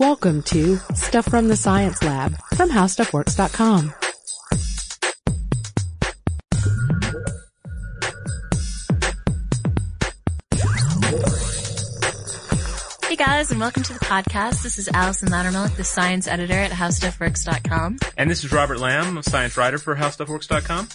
Welcome to Stuff from the Science Lab from HowStuffWorks.com. Hey guys, and welcome to the podcast. This is Allison Loudermilk, the science editor at HowStuffWorks.com. And this is Robert Lamb, a science writer for HowStuffWorks.com.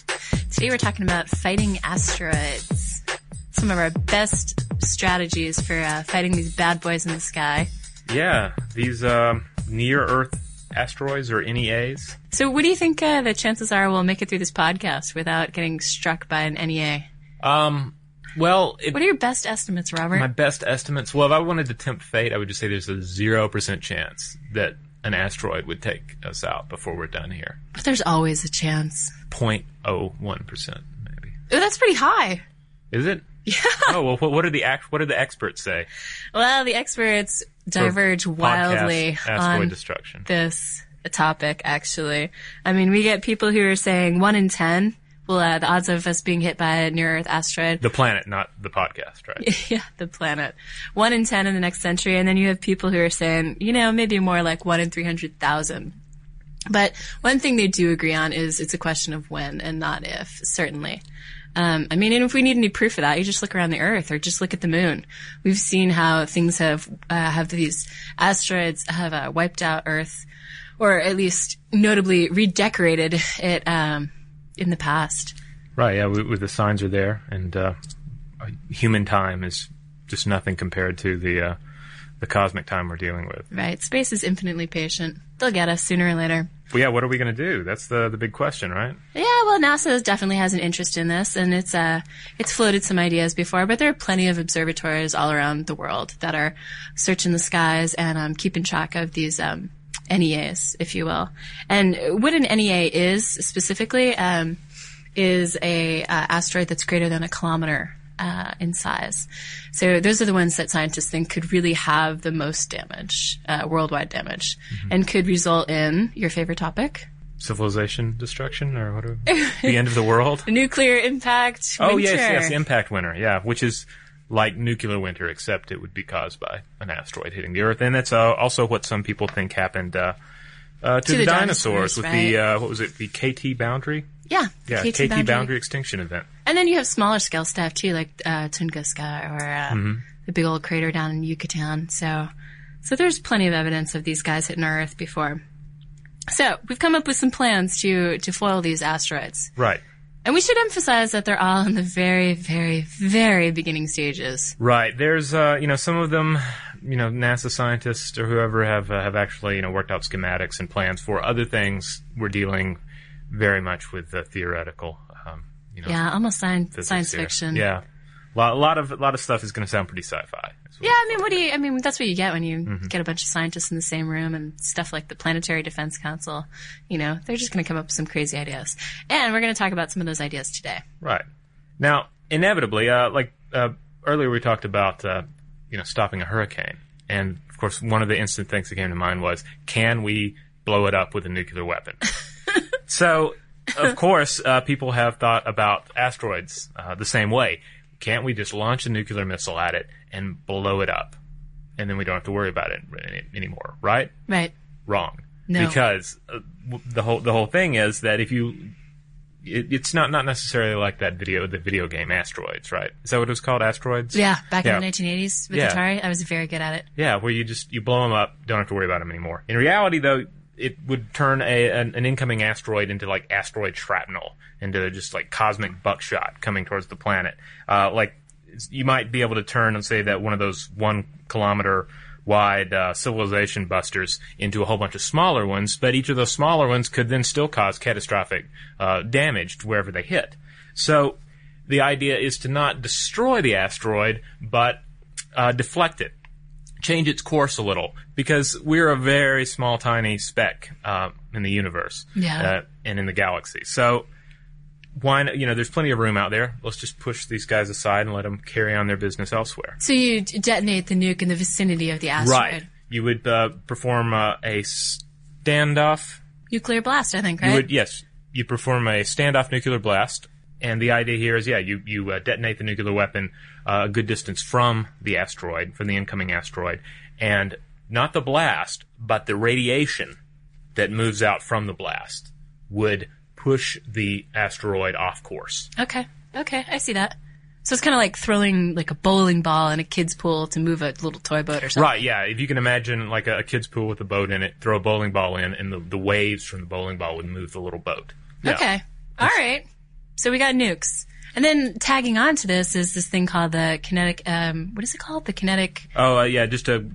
Today we're talking about fighting asteroids. Some of our best strategies for uh, fighting these bad boys in the sky. Yeah, these uh, near-Earth asteroids or NEAs. So, what do you think uh, the chances are we'll make it through this podcast without getting struck by an NEA? Um, well, it, What are your best estimates, Robert? my best estimates. Well, if I wanted to tempt fate, I would just say there's a zero percent chance that an asteroid would take us out before we're done here. but there's always a chance. 0.01 percent, maybe. Oh, that's pretty high. Is it? Yeah. Oh well, what, what do the act? What do the experts say? Well, the experts diverge For wildly on destruction. this topic, actually. I mean, we get people who are saying one in ten. Well, uh, the odds of us being hit by a near Earth asteroid. The planet, not the podcast, right? yeah, the planet. One in ten in the next century. And then you have people who are saying, you know, maybe more like one in 300,000. But one thing they do agree on is it's a question of when and not if, certainly. Um, I mean, and if we need any proof of that, you just look around the Earth or just look at the Moon. We've seen how things have uh, have these asteroids have uh, wiped out Earth, or at least notably redecorated it um, in the past. Right. Yeah. We, we, the signs are there, and uh, human time is just nothing compared to the uh, the cosmic time we're dealing with. Right? Space is infinitely patient. They'll get us sooner or later. Well, yeah. What are we going to do? That's the the big question, right? Yeah, well, NASA definitely has an interest in this, and it's uh, it's floated some ideas before. But there are plenty of observatories all around the world that are searching the skies and um, keeping track of these um, NEAs, if you will. And what an NEA is specifically um, is a uh, asteroid that's greater than a kilometer uh, in size. So those are the ones that scientists think could really have the most damage, uh, worldwide damage, and could result in your favorite topic. Civilization destruction, or what? Are, the end of the world? nuclear impact. Oh winter. yes, yes. Impact winter. Yeah, which is like nuclear winter, except it would be caused by an asteroid hitting the Earth, and that's uh, also what some people think happened uh, uh, to, To the, the dinosaurs, dinosaurs, with the right. uh, what was it? The KT boundary. Yeah, Yeah, KT KT boundary. extinction event. And then you have smaller scale stuff too, like uh, Tunguska or uh, Mm-hmm. the big old crater down in Yucatan. So, so there's plenty of evidence of these guys hitting our Earth before. So we've come up with some plans to to foil these asteroids, Right. and we should emphasize that they're all in the very, very, very beginning stages. Right. There's, uh, you know, some of them, you know, NASA scientists or whoever have uh, have actually, you know, worked out schematics and plans for other things. We're dealing very much with the theoretical, um, you know, Yeah, almost science science here. fiction. Yeah. A lot, a lot of a lot of stuff is going to sound pretty sci-fi. Yeah, I mean, what do you? I mean, that's what you get when you Mm-hmm. get a bunch of scientists in the same room and stuff like the Planetary Defense Council. You know, they're just going to come up with some crazy ideas, and we're going to talk about some of those ideas today. Right. Now, inevitably, uh, like uh, earlier, we talked about uh, you know stopping a hurricane, and of course, one of the instant things that came to mind was, can we blow it up with a nuclear weapon? So, of course, uh, people have thought about asteroids uh, the same way. Can't we just launch a nuclear missile at it and blow it up, and then we don't have to worry about it any- anymore, right? Right. Wrong. No. Because uh, w- the whole the whole thing is that if you it, it's not not necessarily like that video the video game Asteroids, right? Is that what it was called? Asteroids? Yeah, back Yeah. in the 1980s with Yeah. Atari, I was very good at it. Yeah, where you just you blow them up, don't have to worry about them anymore. In reality, though, it would turn a an, an incoming asteroid into like asteroid shrapnel, into just like cosmic buckshot coming towards the planet. Uh, like you might be able to turn and say that one of those one kilometer wide uh, civilization busters into a whole bunch of smaller ones, but each of those smaller ones could then still cause catastrophic uh, damage to wherever they hit. So the idea is to not destroy the asteroid, but uh, deflect it change its course a little because we're a very small, tiny speck uh, in the universe Yeah. uh, and in the galaxy. So why not, you know there's plenty of room out there. Let's just push these guys aside and let them carry on their business elsewhere. So you detonate the nuke in the vicinity of the asteroid. Right. You would uh, perform uh, a standoff. Nuclear blast, I think, right? You would yes. You perform a standoff nuclear blast, and the idea here is yeah, you you uh, detonate the nuclear weapon uh, a good distance from the asteroid, from the incoming asteroid, and not the blast, but the radiation that moves out from the blast would push the asteroid off course. Okay. Okay. I see that. So it's kind of like throwing like a bowling ball in a kid's pool to move a little toy boat or something. Right, yeah. If you can imagine like a, a kid's pool with a boat in it, throw a bowling ball in, and the, the waves from the bowling ball would move the little boat. Yeah. Okay. All right. So we got nukes. And then tagging on to this is this thing called the kinetic, um, what is it called? The kinetic, Oh, uh, yeah, just a.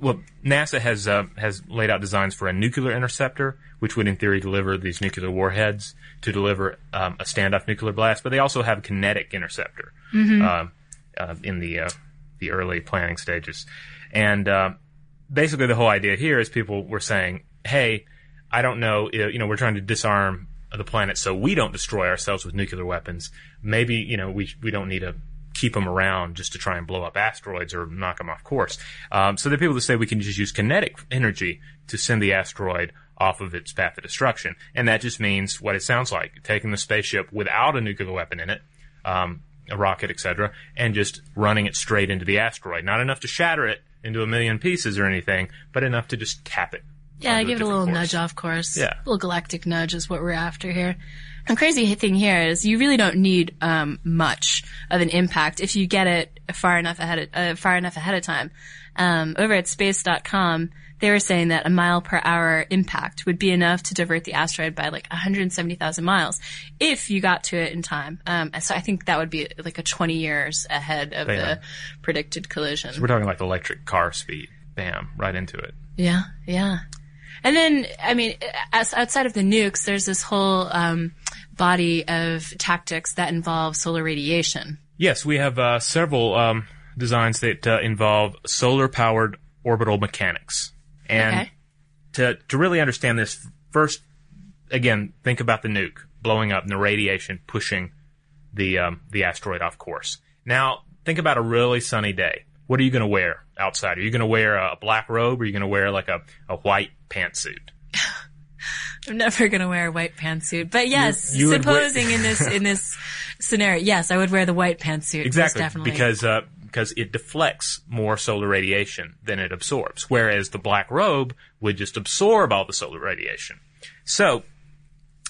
Well, NASA has uh, has laid out designs for a nuclear interceptor, which would, in theory, deliver these nuclear warheads to deliver um, a standoff nuclear blast. But they also have a kinetic interceptor um, uh, in the uh, the early planning stages, and uh, basically the whole idea here is people were saying, "Hey, I don't know, uh, you know, we're trying to disarm the planet so we don't destroy ourselves with nuclear weapons. Maybe you know we we don't need to keep them around just to try and blow up asteroids or knock them off course. Um, so there are people that say we can just use kinetic energy to send the asteroid off of its path of destruction, and that just means what it sounds like: taking the spaceship without a nuclear weapon in it. Um, a rocket, etc., and just running it straight into the asteroid. Not enough to shatter it into a million pieces or anything, but enough to just tap it. Yeah, onto give it a little course. nudge off course. Yeah. A little galactic nudge is what we're after here. And crazy thing here is you really don't need um, much of an impact if you get it far enough ahead of, uh, far enough ahead of time. Um, over at space.com, they were saying that a mile per hour impact would be enough to divert the asteroid by like 170,000 miles if you got to it in time. Um, so I think that would be like a 20 years ahead of Yeah. the predicted collision. We're talking like electric car speed. Bam, right into it. Yeah, yeah. And then, I mean, outside of the nukes, there's this whole um, body of tactics that involve solar radiation. Yes, we have uh, several um, designs that uh, involve solar powered orbital mechanics. And Okay. to, to really understand this, first, again, think about the nuke blowing up and the radiation pushing the, um, the asteroid off course. Now, think about a really sunny day. What are you going to wear outside? Are you going to wear a black robe or are you going to wear like a, a white pantsuit? I'm never going to wear a white pantsuit, but yes, You- you supposing in this in this scenario, yes, I would wear the white pantsuit. Exactly, because uh, because it deflects more solar radiation than it absorbs, whereas the black robe would just absorb all the solar radiation. So,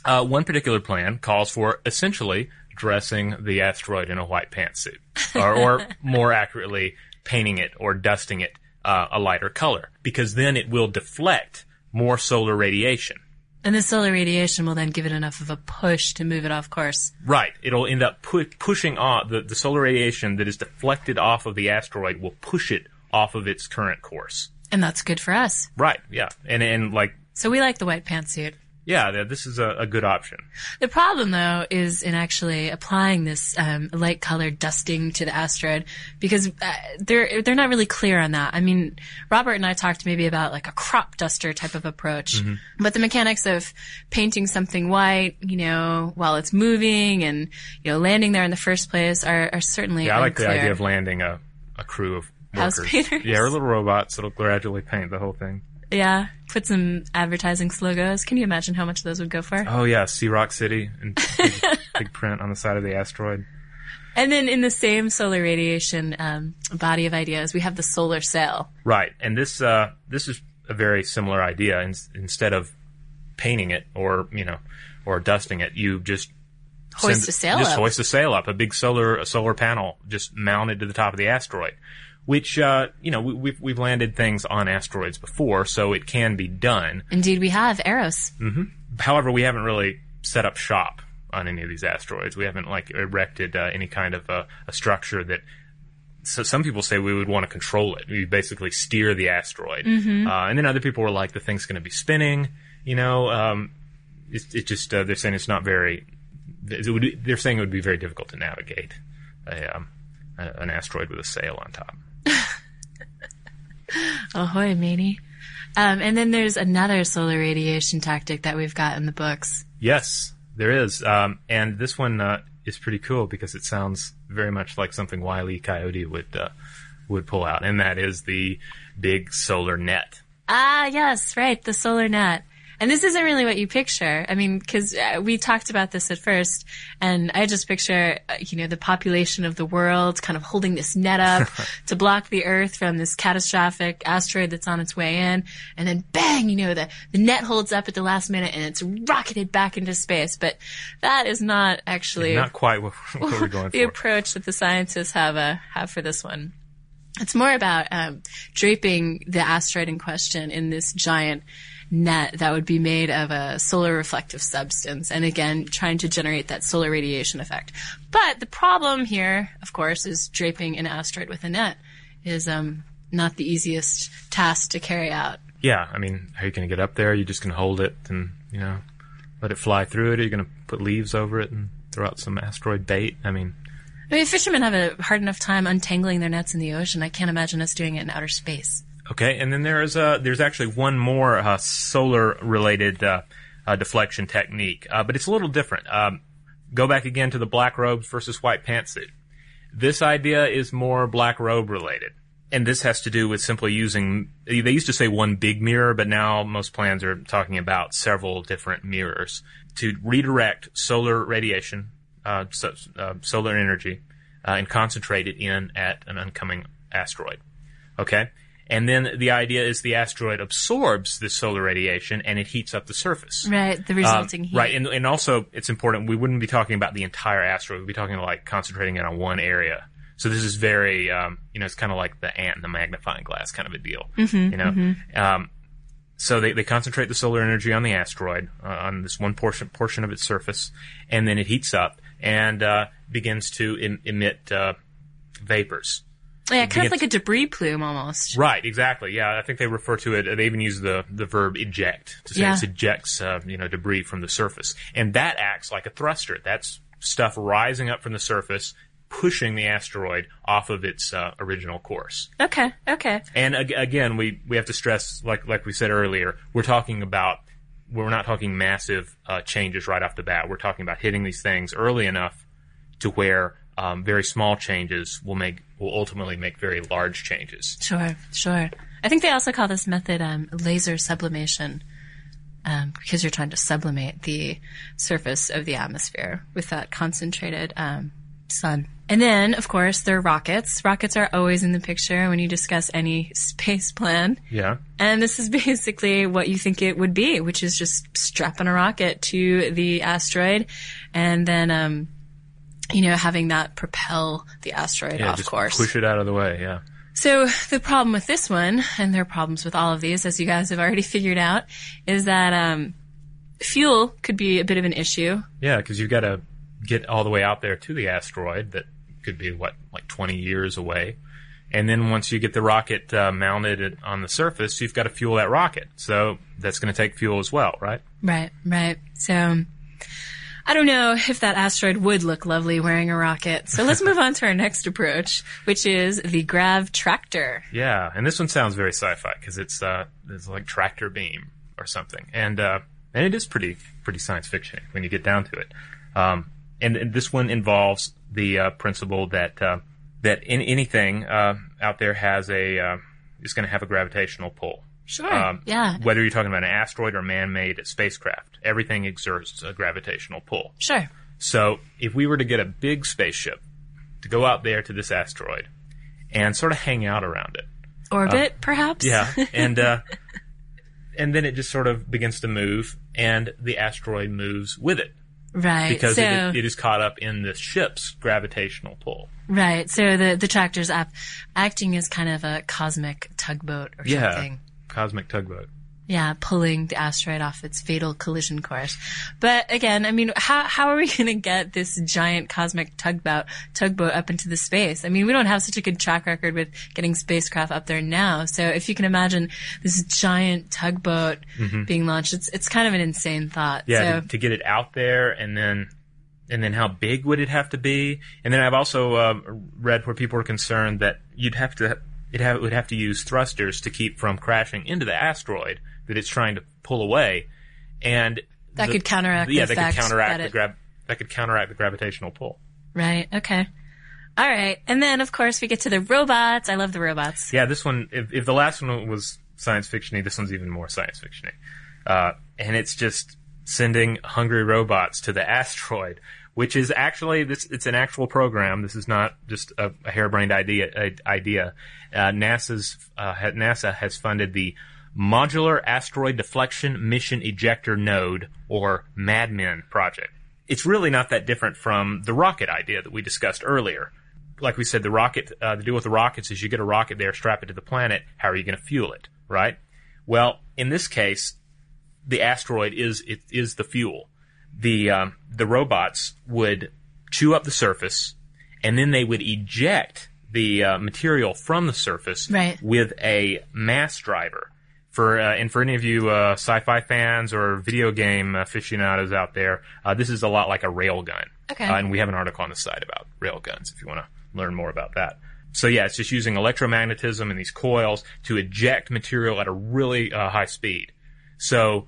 uh, one particular plan calls for essentially dressing the asteroid in a white pantsuit, or, or more accurately, painting it or dusting it uh, a lighter color, because then it will deflect more solar radiation. and the solar radiation will then give it enough of a push to move it off course. Right. It'll end up pu- pushing off the, the solar radiation that is deflected off of the asteroid will push it off of its current course. And that's good for us. Right. Yeah. And and like So we like the white pantsuit. Yeah, this is a, a good option. The problem, though, is in actually applying this um, light colored dusting to the asteroid because uh, they're they're not really clear on that. I mean, Robert and I talked maybe about like a crop duster type of approach, but the mechanics of painting something white, you know, while it's moving and you know landing there in the first place are, are certainly Yeah, I like the idea of landing a, a crew of House painters. Yeah, or little robots that'll gradually paint the whole thing. Yeah, put some advertising slogos. Can you imagine how much those would go for? Oh yeah, See Rock City and big, big print on the side of the asteroid. And then in the same solar radiation um, body of ideas, we have the solar sail. Right, and this uh, this is a very similar idea. In, instead of painting it or you know or dusting it, you just Hoist send- a sail just up. hoist a sail up, a big solar a solar panel just mounted to the top of the asteroid. Which uh, you know we, we've we've landed things on asteroids before, so it can be done. Indeed, we have Eros. However, we haven't really set up shop on any of these asteroids. We haven't like erected uh, any kind of uh, a structure that. So some people say we would want to control it. We basically steer the asteroid, Mm-hmm. uh, and then other people were like, the thing's going to be spinning. You know, um, it, it just uh, they're saying it's not very. It would, they're saying it would be very difficult to navigate a, um, a, an asteroid with a sail on top. Ahoy, matey. Um, and then there's another solar radiation tactic that we've got in the books. Yes, there is. Um, and this one uh, is pretty cool because it sounds very much like something Wile E. Coyote would uh, would pull out, and that is the big solar net. Ah, yes, right, the solar net. And this isn't really what you picture. I mean, cause uh, we talked about this at first and I just picture, uh, you know, the population of the world kind of holding this net up to block the earth from this catastrophic asteroid that's on its way in. And then bang, you know, the, the net holds up at the last minute and it's rocketed back into space. But that is not actually Not quite what, what we're going the for. approach that the scientists have uh, have for this one. It's more about um, draping the asteroid in question in this giant net that would be made of a solar reflective substance, and again, trying to generate that solar radiation effect. But the problem here, of course, is draping an asteroid with a net is um, not the easiest task to carry out. Yeah, I mean, how are you going to get up there? Are you just going to hold it and, you know, let it fly through it? Are you going to put leaves over it and throw out some asteroid bait? I mean, I mean, fishermen have a hard enough time untangling their nets in the ocean. I can't imagine us doing it in outer space. Okay, and then there's uh, there's actually one more uh, solar related uh, uh, deflection technique, uh, but it's a little different. Um, go back again to the black robes versus white pantsuit. This idea is more black robe related, and this has to do with simply using. They used to say one big mirror, but now most plans are talking about several different mirrors to redirect solar radiation, uh, so, uh, solar energy, uh, and concentrate it in at an oncoming asteroid. Okay. And then the idea is the asteroid absorbs the solar radiation and it heats up the surface. Right, the Um, resulting heat. Right, and, and also it's important. We wouldn't be talking about the entire asteroid. We'd be talking like concentrating it on one area. So this is very, um, you know, it's kind of like the ant, and the magnifying glass kind of a deal. Mm-hmm, you know, um, so they, they concentrate the solar energy on the asteroid uh, on this one portion portion of its surface, and then it heats up and uh, begins to em- emit uh, vapors. Yeah, kind of like a debris plume almost. Right, exactly. Yeah, I think they refer to it. They even use the the verb eject to say Yeah. it ejects uh, you know debris from the surface, and that acts like a thruster. That's stuff rising up from the surface, pushing the asteroid off of its uh, original course. Okay, okay. And ag- again, we we have to stress, like like we said earlier, we're talking about we're not talking massive uh, changes right off the bat. We're talking about hitting these things early enough to where um, very small changes will make will ultimately make very large changes. Sure, sure. I think they also call this method um, laser sublimation um, because you're trying to sublimate the surface of the atmosphere with that concentrated um, sun. And then, of course, there are rockets. Rockets are always in the picture when you discuss any space plan. Yeah. And this is basically what you think it would be, which is just strapping a rocket to the asteroid and then, um, you know, having that propel the asteroid Yeah, off just course. push it out of the way. Yeah. So the problem with this one, and there are problems with all of these, as you guys have already figured out, is that um, fuel could be a bit of an issue. Yeah, because you've got to get all the way out there to the asteroid that could be what like 20 years away. And then once you get the rocket uh, mounted on the surface, you've got to fuel that rocket. So that's going to take fuel as well, right? Right, right. So I don't know if that asteroid would look lovely wearing a rocket. So let's move on to our next approach, which is the grav tractor. Yeah, and this one sounds very sci-fi because it's uh, it's like tractor beam or something, and uh, and it is pretty pretty science fiction when you get down to it. Um, and, and this one involves the uh, principle that uh, that in, anything uh, out there has a uh, is going to have a gravitational pull. Sure. Um, yeah. Whether you're talking about an asteroid or man-made spacecraft, everything exerts a gravitational pull. Sure. So if we were to get a big spaceship to go out there to this asteroid and sort of hang out around it, Orbit, perhaps? yeah, and uh, and then it just sort of begins to move, and the asteroid moves with it right. because so, it, it is caught up in the ship's gravitational pull. right. So the, the tractor's ap- acting as kind of a cosmic tugboat or Yeah, something. cosmic tugboat. Yeah, pulling the asteroid off its fatal collision course. But again, I mean, how how are we going to get this giant cosmic tugboat tugboat up into the space? I mean, we don't have such a good track record with getting spacecraft up there now. So if you can imagine this giant tugboat being launched, it's it's kind of an insane thought. Mm-hmm. Yeah, So to, to get it out there, and then and then how big would it have to be? And then I've also uh, read where people are concerned that you'd have to it have, would have to use thrusters to keep from crashing into the asteroid that it's trying to pull away, and That the- could counteract yeah, the that could counteract that the grav that could counteract the gravitational pull. right, okay, all right, and then of course we get to the robots. I love the robots. Yeah, this one, if, if the last one was science fictiony, this one's even more science fictiony. Uh, and it's just sending hungry robots to the asteroid, which is actually this. It's an actual program. This is not just a, a harebrained idea. A, idea. Uh, NASA's uh, NASA has funded the Modular Asteroid Deflection Mission Ejector Node, or MADMEN project. It's really not that different from the rocket idea that we discussed earlier. Like we said, the rocket, uh, the deal with the rockets is you get a rocket there, strap it to the planet. How are you going to fuel it, right? Well, in this case, the asteroid is it is the fuel. The um, the robots would chew up the surface, and then they would eject the uh, material from the surface Right. with a mass driver. For uh, and for any of you uh, sci-fi fans or video game aficionados out there, uh, this is a lot like a railgun. Okay. Uh, and we have an article on the site about railguns if you want to learn more about that. So yeah, it's just using electromagnetism and these coils to eject material at a really uh, high speed. So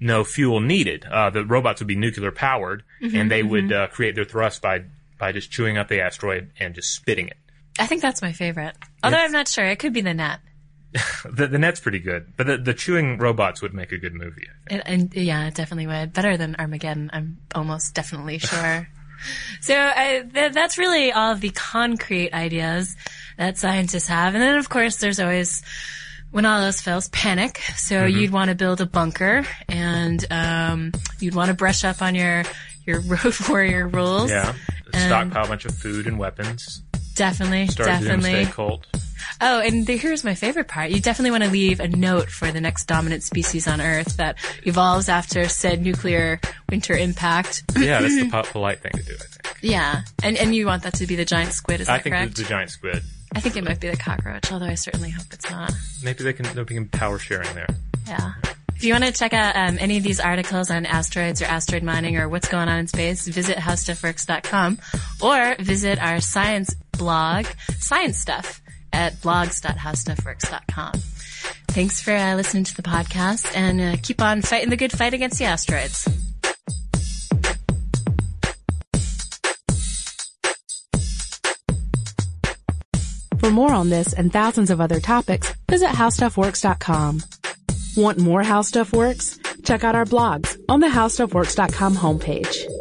no fuel needed. Uh, the robots would be nuclear powered, and they would uh, create their thrust by by just chewing up the asteroid and just spitting it. I think that's my favorite. Although It's- I'm not sure. It could be the net. The, the net's pretty good, but the, the chewing robots would make a good movie. I think. And, and yeah, it definitely would. Better than Armageddon, I'm almost definitely sure. so uh, th- that's really all of the concrete ideas that scientists have. And then, of course, there's always, when all else fails, panic. So Mm-hmm. you'd want to build a bunker and um, you'd want to brush up on your, your road warrior rules. Yeah, stockpile a bunch of food and weapons. Definitely, Start definitely. doomsday cult. Oh, and the, here's my favorite part. You definitely want to leave a note for the next dominant species on Earth that evolves after said nuclear winter impact. Yeah, that's the po- polite thing to do. I think. yeah, and and you want that to be the giant squid, is I that think correct? the, the giant squid. I think it might be the cockroach, although I certainly hope it's not. Maybe they can they can power sharing there. Yeah. If you want to check out um, any of these articles on asteroids or asteroid mining or what's going on in space, visit howstuffworks.com or visit our science blog, Science Stuff, at blogs.howstuffworks.com. Thanks for uh, listening to the podcast and uh, keep on fighting the good fight against the asteroids. For more on this and thousands of other topics, visit howstuffworks.com. Want more How Stuff Works? Check out our blogs on the howstuffworks.com homepage.